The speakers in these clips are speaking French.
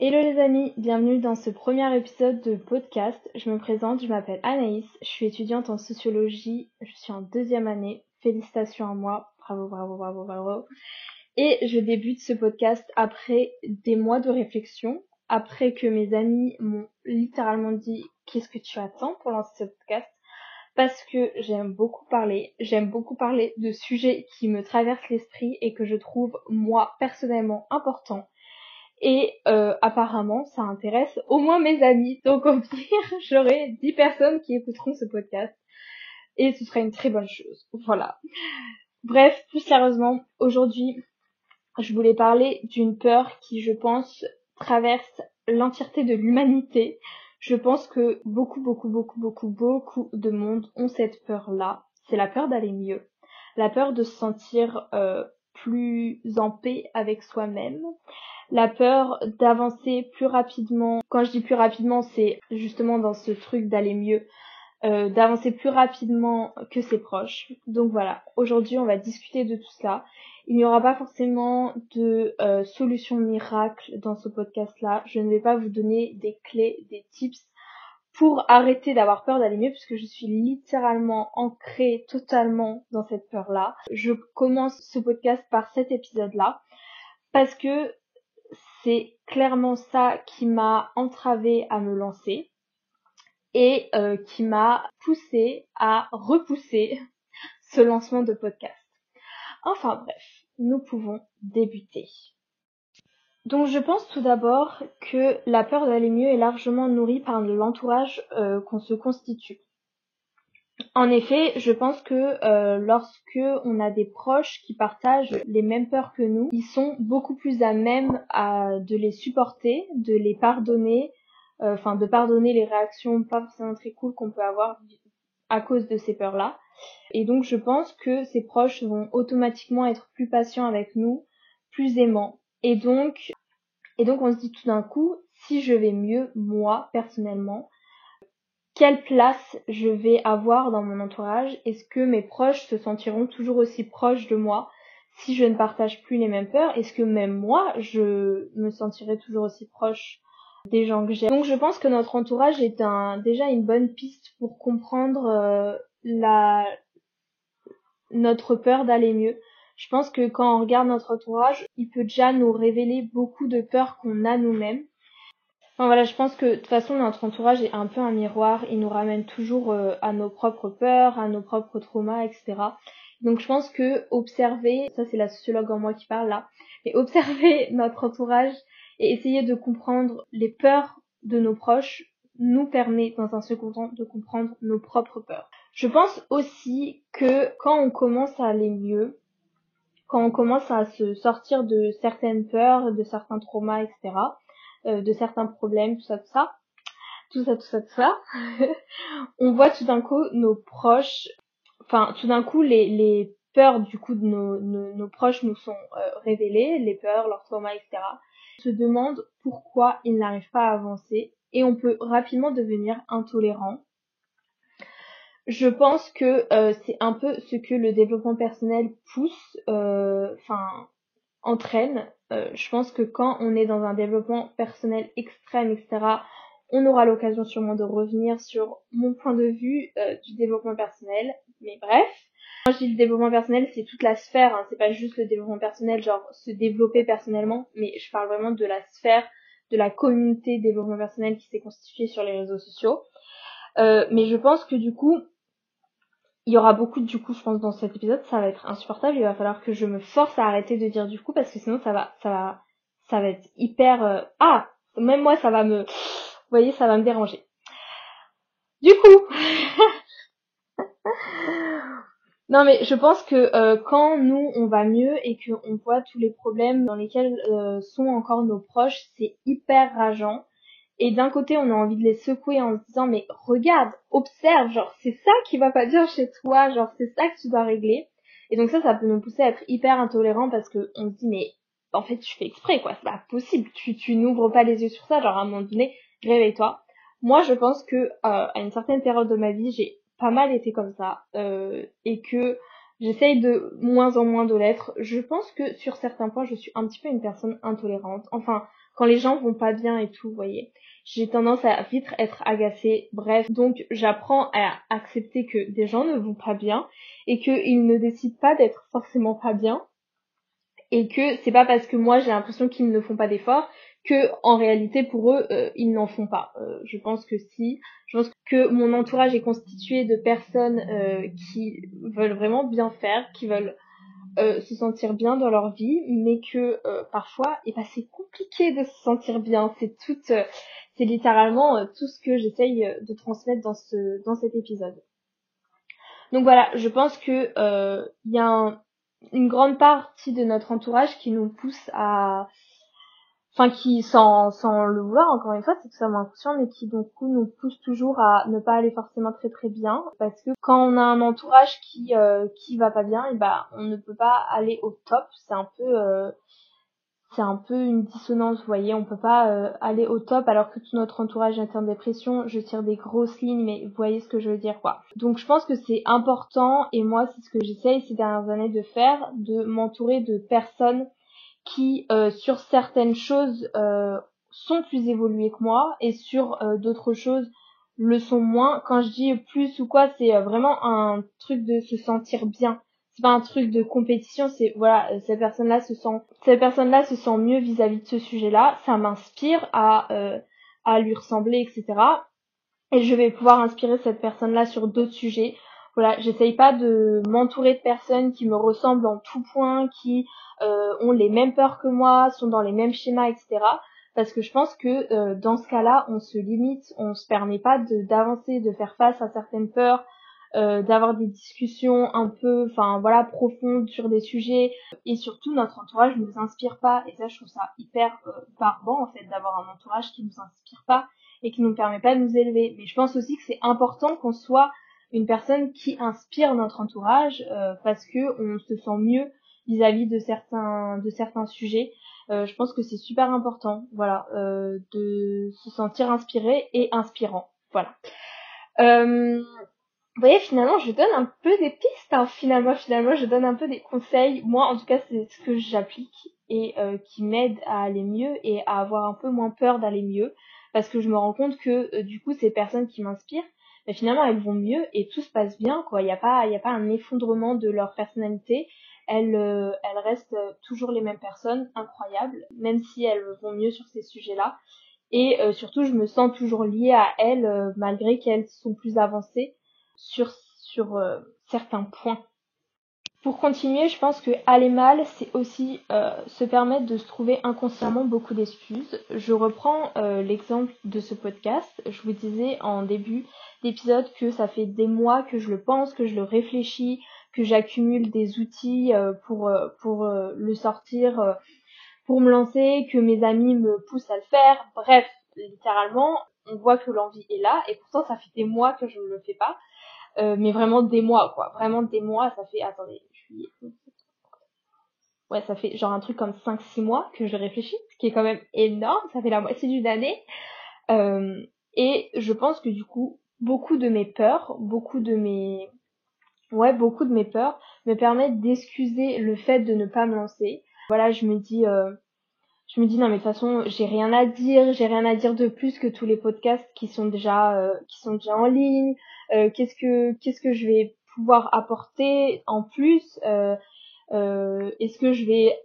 Hello les amis, bienvenue dans ce premier épisode de podcast. Je me présente, je m'appelle Anaïs, je suis étudiante en sociologie, je suis en deuxième année. Félicitations à moi, bravo, bravo, bravo, bravo. Et je débute ce podcast après des mois de réflexion, après que mes amis m'ont littéralement dit qu'est-ce que tu attends pour lancer ce podcast? Parce que j'aime beaucoup parler, j'aime beaucoup parler de sujets qui me traversent l'esprit et que je trouve moi personnellement importants et euh, apparemment, ça intéresse au moins mes amis. Donc au pire, j'aurai 10 personnes qui écouteront ce podcast. Et ce serait une très bonne chose. Voilà. Bref, plus sérieusement, aujourd'hui, je voulais parler d'une peur qui, je pense, traverse l'entièreté de l'humanité. Je pense que beaucoup, beaucoup, beaucoup, beaucoup, beaucoup de monde ont cette peur-là. C'est la peur d'aller mieux. La peur de se sentir euh, plus en paix avec soi-même la peur d'avancer plus rapidement. Quand je dis plus rapidement, c'est justement dans ce truc d'aller mieux, euh, d'avancer plus rapidement que ses proches. Donc voilà, aujourd'hui on va discuter de tout cela. Il n'y aura pas forcément de euh, solution miracle dans ce podcast-là. Je ne vais pas vous donner des clés, des tips pour arrêter d'avoir peur d'aller mieux puisque je suis littéralement ancrée totalement dans cette peur-là. Je commence ce podcast par cet épisode-là parce que c'est clairement ça qui m'a entravé à me lancer et euh, qui m'a poussé à repousser ce lancement de podcast. Enfin bref, nous pouvons débuter. Donc je pense tout d'abord que la peur d'aller mieux est largement nourrie par l'entourage euh, qu'on se constitue. En effet, je pense que euh, lorsque on a des proches qui partagent les mêmes peurs que nous, ils sont beaucoup plus à même de les supporter, de les pardonner, euh, enfin de pardonner les réactions pas forcément très cool qu'on peut avoir à cause de ces peurs-là. Et donc je pense que ces proches vont automatiquement être plus patients avec nous, plus aimants. Et donc, et donc on se dit tout d'un coup, si je vais mieux, moi, personnellement, quelle place je vais avoir dans mon entourage? Est-ce que mes proches se sentiront toujours aussi proches de moi si je ne partage plus les mêmes peurs? Est-ce que même moi, je me sentirai toujours aussi proche des gens que j'aime? Donc je pense que notre entourage est déjà une bonne piste pour comprendre euh, notre peur d'aller mieux. Je pense que quand on regarde notre entourage, il peut déjà nous révéler beaucoup de peurs qu'on a nous-mêmes Enfin voilà, je pense que de toute façon notre entourage est un peu un miroir, il nous ramène toujours euh, à nos propres peurs, à nos propres traumas, etc. Donc je pense que observer, ça c'est la sociologue en moi qui parle là, mais observer notre entourage et essayer de comprendre les peurs de nos proches nous permet dans un second temps de comprendre nos propres peurs. Je pense aussi que quand on commence à aller mieux, quand on commence à se sortir de certaines peurs, de certains traumas, etc., euh, de certains problèmes, tout ça, tout ça, tout ça, tout ça, tout ça, on voit tout d'un coup nos proches, enfin tout d'un coup les, les peurs du coup de nos, nos, proches nous sont euh, révélées, les peurs, leurs traumas, etc. On se demande pourquoi ils n'arrivent pas à avancer et on peut rapidement devenir intolérant. Je pense que euh, c'est un peu ce que le développement personnel pousse, enfin entraîne. Euh, je pense que quand on est dans un développement personnel extrême, etc., on aura l'occasion sûrement de revenir sur mon point de vue euh, du développement personnel. Mais bref, quand je dis le développement personnel, c'est toute la sphère, hein, c'est pas juste le développement personnel, genre se développer personnellement, mais je parle vraiment de la sphère de la communauté développement personnel qui s'est constituée sur les réseaux sociaux. Euh, mais je pense que du coup, il y aura beaucoup de du coup je pense dans cet épisode ça va être insupportable. Il va falloir que je me force à arrêter de dire du coup parce que sinon ça va ça va ça va être hyper euh, ah! Même moi ça va me vous voyez ça va me déranger. Du coup! Non mais je pense que euh, quand nous on va mieux et qu'on voit tous les problèmes dans lesquels euh, sont encore nos proches c'est hyper rageant et d'un côté, on a envie de les secouer en se disant, mais regarde, observe, genre, c'est ça qui va pas bien chez toi, genre, c'est ça que tu dois régler. Et donc ça, ça peut nous pousser à être hyper intolérant parce que on se dit, mais en fait, tu fais exprès, quoi, c'est pas possible, tu, tu n'ouvres pas les yeux sur ça, genre, à un moment donné, réveille-toi. Moi, je pense que euh, à une certaine période de ma vie, j'ai pas mal été comme ça, euh, et que j'essaye de moins en moins de l'être. Je pense que sur certains points, je suis un petit peu une personne intolérante. Enfin, quand les gens vont pas bien et tout, vous voyez. J'ai tendance à vite être agacée. Bref, donc j'apprends à accepter que des gens ne vont pas bien et qu'ils ne décident pas d'être forcément pas bien et que c'est pas parce que moi j'ai l'impression qu'ils ne font pas d'efforts que en réalité pour eux euh, ils n'en font pas. Euh, je pense que si, je pense que mon entourage est constitué de personnes euh, qui veulent vraiment bien faire, qui veulent se sentir bien dans leur vie, mais que parfois, et eh ben, c'est compliqué de se sentir bien. C'est tout, c'est littéralement tout ce que j'essaye de transmettre dans ce dans cet épisode. Donc voilà, je pense que il y a une grande partie de notre entourage qui nous pousse à enfin qui sans sans le vouloir encore une fois c'est tout ça inconscient mais qui donc coup nous pousse toujours à ne pas aller forcément très très bien. Parce que quand on a un entourage qui euh, qui va pas bien et bah on ne peut pas aller au top. C'est un peu euh, c'est un peu une dissonance vous voyez. On peut pas euh, aller au top alors que tout notre entourage est en dépression. Je tire des grosses lignes mais vous voyez ce que je veux dire quoi. Donc je pense que c'est important et moi c'est ce que j'essaye ces dernières années de faire de m'entourer de personnes qui euh, sur certaines choses euh, sont plus évoluées que moi et sur euh, d'autres choses le sont moins. Quand je dis plus ou quoi, c'est vraiment un truc de se sentir bien. C'est pas un truc de compétition, c'est voilà, cette personne-là se sent cette personne-là se sent mieux vis-à-vis de ce sujet-là, ça m'inspire à à lui ressembler, etc. Et je vais pouvoir inspirer cette personne-là sur d'autres sujets voilà, j'essaye pas de m'entourer de personnes qui me ressemblent en tout point, qui euh, ont les mêmes peurs que moi, sont dans les mêmes schémas, etc. Parce que je pense que euh, dans ce cas-là, on se limite, on se permet pas d'avancer, de, faire face à certaines peurs, euh, d'avoir des discussions un peu, enfin voilà, profondes sur des sujets. Et surtout, notre entourage ne nous inspire pas. Et ça, je trouve ça hyper barbant en fait d'avoir un entourage qui nous inspire pas et qui nous permet pas de nous élever. Mais je pense aussi que c'est important qu'on soit une personne qui inspire notre entourage euh, parce que on se sent mieux vis-à-vis de certains de certains sujets. Euh, je pense que c'est super important, voilà, euh, de se sentir inspiré et inspirant, voilà. vous voyez, finalement, je donne un peu des pistes. Hein. Finalement, finalement, je donne un peu des conseils. Moi, en tout cas, c'est ce que j'applique et qui m'aide à aller mieux et à avoir un peu moins peur d'aller mieux, parce que je me rends compte que du coup, ces personnes qui m'inspirent, finalement elles vont mieux et tout se passe bien quoi. Il n'y a pas a pas un effondrement de leur personnalité. Elles euh, elles restent toujours les mêmes personnes incroyables même si elles vont mieux sur ces sujets là et euh, surtout je me sens toujours liée à elles euh, malgré qu'elles sont plus avancées sur sur certains points pour continuer, je pense que aller mal, c'est aussi se permettre de se trouver inconsciemment beaucoup d'excuses. Je reprends l'exemple de ce podcast. Je vous disais en début d'épisode que ça fait des mois que je le pense, que je le réfléchis, que j'accumule des outils euh, pour euh, pour euh, le sortir, pour me lancer, que mes amis me poussent à le faire. Bref, littéralement, on voit que l'envie est là et pourtant ça fait des mois que je ne le fais pas. mais vraiment des mois quoi, vraiment des mois, ça fait attendez, ouais, ça fait genre un truc comme 5-6 mois que je réfléchis, ce qui est quand même énorme, ça fait la moitié d'une année. et je pense que du coup, beaucoup de mes peurs, beaucoup de mes ouais, beaucoup de mes peurs me permettent d'excuser le fait de ne pas me lancer. Voilà, je me dis euh, je me dis non mais de toute façon, j'ai rien à dire, j'ai rien à dire de plus que tous les podcasts qui sont déjà euh, qui sont déjà en ligne. Euh, qu'est-ce que qu'est-ce que je vais pouvoir apporter en plus est-ce que je vais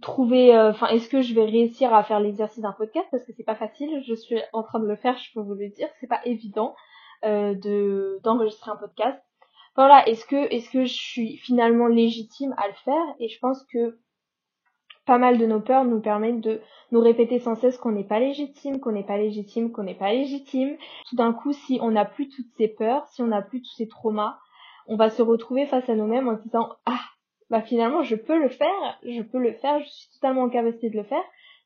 trouver enfin est-ce que je vais réussir à faire l'exercice d'un podcast? Parce que c'est pas facile je suis en train de le faire je peux vous le dire c'est pas évident euh, de d'enregistrer un podcast. voilà, est-ce que est-ce que je suis finalement légitime à le faire? Et je pense que pas mal de nos peurs nous permettent de nous répéter sans cesse qu'on n'est pas légitime, qu'on n'est pas légitime, qu'on n'est pas légitime. Tout d'un coup, si on n'a plus toutes ces peurs, si on n'a plus tous ces traumas, on va se retrouver face à nous-mêmes en disant ah bah finalement je peux le faire, je peux le faire, je suis totalement en capacité de le faire.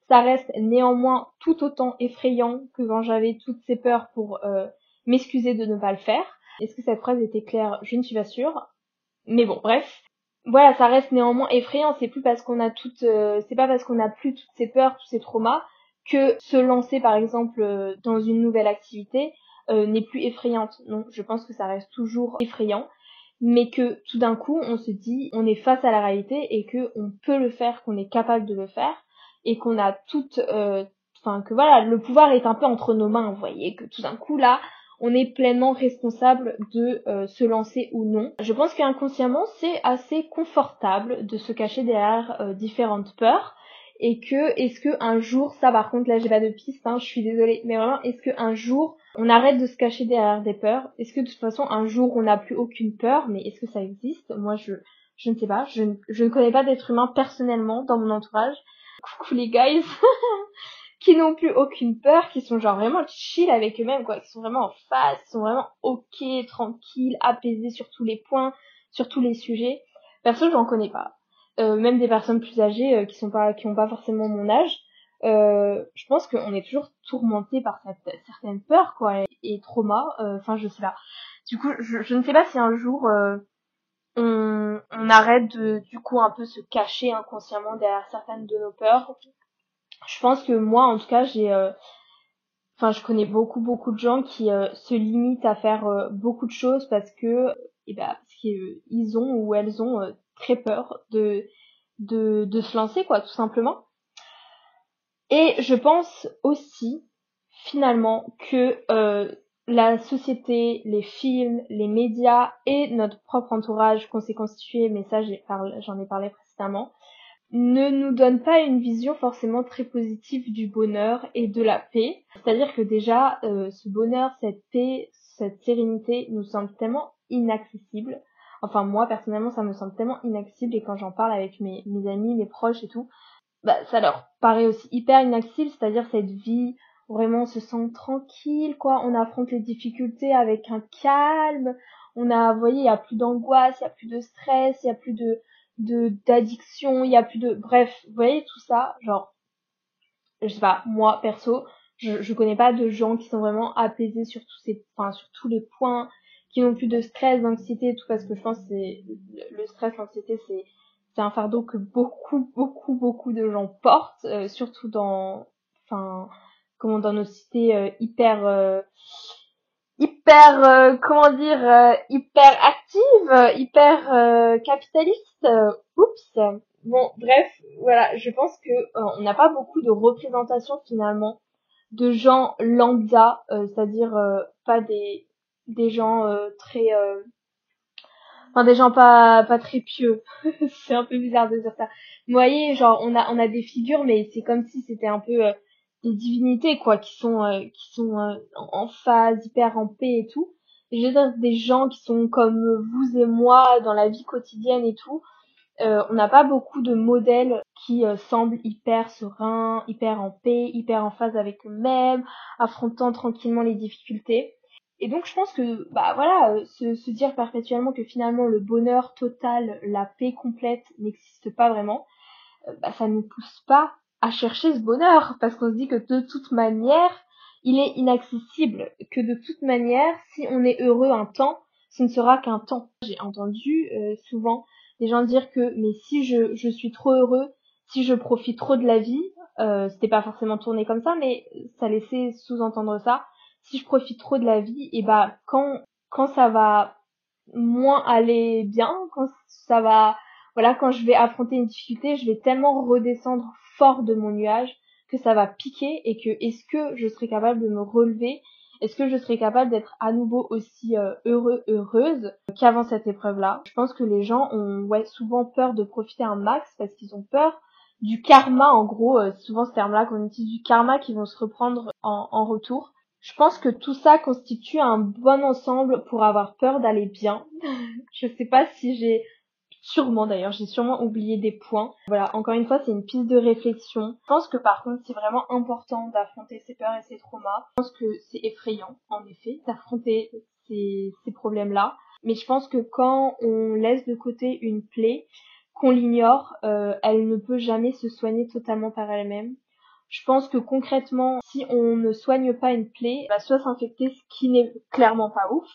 Ça reste néanmoins tout autant effrayant que quand j'avais toutes ces peurs pour euh, m'excuser de ne pas le faire. Est-ce que cette phrase était claire? Je ne suis pas sûre. Mais bon, bref. Voilà, ça reste néanmoins effrayant. C'est plus parce qu'on a toutes, euh, c'est pas parce qu'on a plus toutes ces peurs, tous ces traumas que se lancer par exemple euh, dans une nouvelle activité n'est plus effrayante. Non, je pense que ça reste toujours effrayant, mais que tout d'un coup on se dit, on est face à la réalité et que on peut le faire, qu'on est capable de le faire et qu'on a toutes enfin que voilà, le pouvoir est un peu entre nos mains, vous voyez, que tout d'un coup là, on est pleinement responsable de euh, se lancer ou non. Je pense qu'inconsciemment, c'est assez confortable de se cacher derrière euh, différentes peurs et que est-ce que un jour ça par contre là j'ai pas de piste hein, je suis désolée mais vraiment est-ce que un jour on arrête de se cacher derrière des peurs? Est-ce que de toute façon un jour on n'a plus aucune peur mais est-ce que ça existe? Moi je je ne sais pas. Je, je ne connais pas d'être humain personnellement dans mon entourage. Coucou les guys! Qui n'ont plus aucune peur, qui sont genre vraiment chill avec eux-mêmes, quoi, qui sont vraiment en face, sont vraiment ok, tranquilles, apaisés sur tous les points, sur tous les sujets. Perso, j'en connais pas. Euh, même des personnes plus âgées euh, qui sont pas, qui ont pas forcément mon âge. Euh, je pense qu'on est toujours tourmenté par certaines peurs, quoi, et, et traumas. Euh, enfin, je sais pas. Du coup, je, je, ne sais pas si un jour euh, on, on arrête de, du coup, un peu se cacher inconsciemment derrière certaines de nos peurs je pense que moi en tout cas j'ai euh, enfin je connais beaucoup beaucoup de gens qui euh, se limitent à faire euh, beaucoup de choses parce que et eh ben parce qu'ils ont ou elles ont très peur de, se lancer quoi tout simplement et je pense aussi finalement que la société, les films, les médias et notre propre entourage qu'on s'est constitué, mais ça j'en ai parlé précédemment, ne nous donne pas une vision forcément très positive du bonheur et de la paix. C'est-à-dire que déjà, euh, ce bonheur, cette paix, cette sérénité nous semble tellement inaccessible. Enfin, moi, personnellement, ça me semble tellement inaccessible et quand j'en parle avec mes, amis, mes proches et tout, bah, ça leur paraît aussi hyper inaccessible, c'est-à-dire cette vie vraiment on se sent tranquille, quoi. On affronte les difficultés avec un calme. On a, vous voyez, il y a plus d'angoisse, il y a plus de stress, il y a plus de, d'addiction, il y a plus de bref, vous voyez tout ça, genre je sais pas, moi perso, je, je connais pas de gens qui sont vraiment apaisés sur tous ces enfin sur tous les points, qui n'ont plus de stress, d'anxiété tout parce que je pense que c'est le stress, l'anxiété c'est c'est un fardeau que beaucoup beaucoup beaucoup de gens portent euh, surtout dans enfin comment dans nos cités euh, hyper euh, hyper euh, comment dire euh, hyper active euh, hyper capitaliste oups. Bon bref voilà je pense que on n'a pas beaucoup de représentation finalement de gens lambda c'est-à-dire pas des des gens très enfin des gens pas pas très pieux. C'est un peu bizarre de dire ça. Vous voyez genre on a on a des figures mais c'est comme si c'était un peu des divinités quoi qui sont euh, qui sont euh, en phase hyper en paix et tout. Et je veux des gens qui sont comme vous et moi dans la vie quotidienne et tout euh, on n'a pas beaucoup de modèles qui semblent hyper sereins hyper en paix hyper en phase avec eux-mêmes affrontant tranquillement les difficultés et donc je pense que bah voilà se, se dire perpétuellement que finalement le bonheur total la paix complète n'existe pas vraiment bah ça ne pousse pas à chercher ce bonheur. Parce qu'on se dit que de toute manière il est inaccessible. Que de toute manière si on est heureux un temps ce ne sera qu'un temps. J'ai entendu euh, souvent des gens dire que mais si je, je suis trop heureux si je profite trop de la vie euh, c'était pas forcément tourné comme ça mais ça laissait sous-entendre ça si je profite trop de la vie et bah quand quand ça va moins aller bien quand ça va voilà quand je vais affronter une difficulté je vais tellement redescendre fort de mon nuage que ça va piquer et que est-ce que je serai capable de me relever? Est-ce que je serai capable d'être à nouveau aussi euh, heureux heureuse qu'avant cette épreuve là je pense que les gens ont ouais souvent peur de profiter un max parce qu'ils ont peur du karma en gros euh, souvent ce terme là qu'on utilise du karma qui vont se reprendre en, en retour je pense que tout ça constitue un bon ensemble pour avoir peur d'aller bien je sais pas si j'ai Sûrement d'ailleurs, j'ai sûrement oublié des points. Voilà, encore une fois, c'est une piste de réflexion. Je pense que par contre, c'est vraiment important d'affronter ses peurs et ses traumas. Je pense que c'est effrayant, en effet, d'affronter ces, ces problèmes-là. Mais je pense que quand on laisse de côté une plaie, qu'on l'ignore, euh, elle ne peut jamais se soigner totalement par elle-même. Je pense que concrètement, si on ne soigne pas une plaie, elle va soit s'infecter, ce qui n'est clairement pas ouf,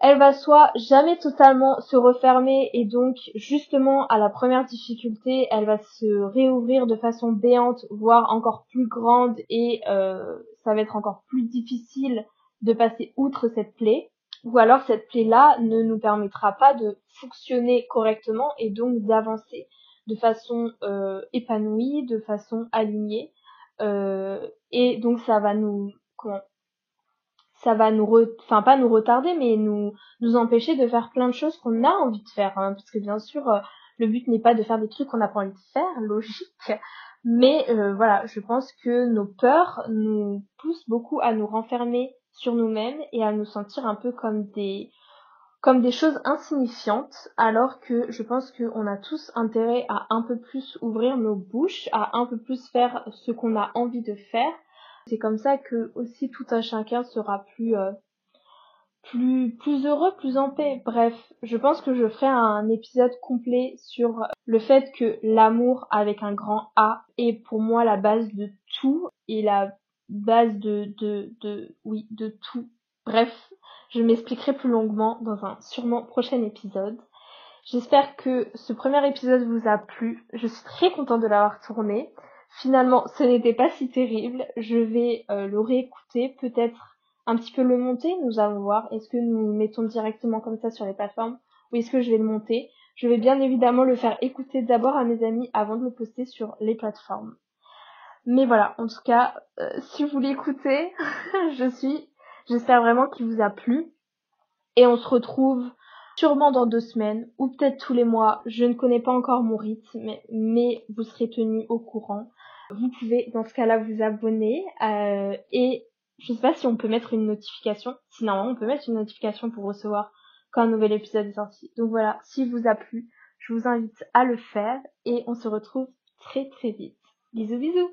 elle va soit jamais totalement se refermer et donc justement à la première difficulté elle va se réouvrir de façon béante voire encore plus grande et euh, ça va être encore plus difficile de passer outre cette plaie. Ou alors cette plaie là ne nous permettra pas de fonctionner correctement et donc d'avancer de façon euh, épanouie de façon alignée. Et donc ça va nous comment ça va nous enfin pas nous retarder mais nous nous empêcher de faire plein de choses qu'on a envie de faire hein, parce que bien sûr euh, le but n'est pas de faire des trucs qu'on n'a pas envie de faire logique. Mais euh, voilà je pense que nos peurs nous poussent beaucoup à nous renfermer sur nous-mêmes et à nous sentir un peu comme des comme des choses insignifiantes alors que je pense qu'on a tous intérêt à un peu plus ouvrir nos bouches à un peu plus faire ce qu'on a envie de faire c'est comme ça que aussi tout un chacun sera plus euh, plus plus heureux, plus en paix. Bref, je pense que je ferai un épisode complet sur le fait que l'amour avec un grand A est pour moi la base de tout et la base de de de oui, de tout. Bref, je m'expliquerai plus longuement dans un sûrement prochain épisode. J'espère que ce premier épisode vous a plu. Je suis très contente de l'avoir tourné. Finalement, ce n'était pas si terrible. Je vais euh, le réécouter, peut-être un petit peu le monter. Nous allons voir. Est-ce que nous mettons directement comme ça sur les plateformes ou est-ce que je vais le monter? Je vais bien évidemment le faire écouter d'abord à mes amis avant de le poster sur les plateformes. Mais voilà, en tout cas, euh, si vous voulez écouter, je suis. J'espère vraiment qu'il vous a plu. Et on se retrouve sûrement dans deux semaines ou peut-être tous les mois. Je ne connais pas encore mon rythme, mais vous serez tenu au courant. Vous pouvez dans ce cas-là vous abonner euh, et je sais pas si on peut mettre une notification. Si normalement on peut mettre une notification pour recevoir quand un nouvel épisode est sorti. Donc voilà, si vous a plu, je vous invite à le faire et on se retrouve très très vite. Bisous bisous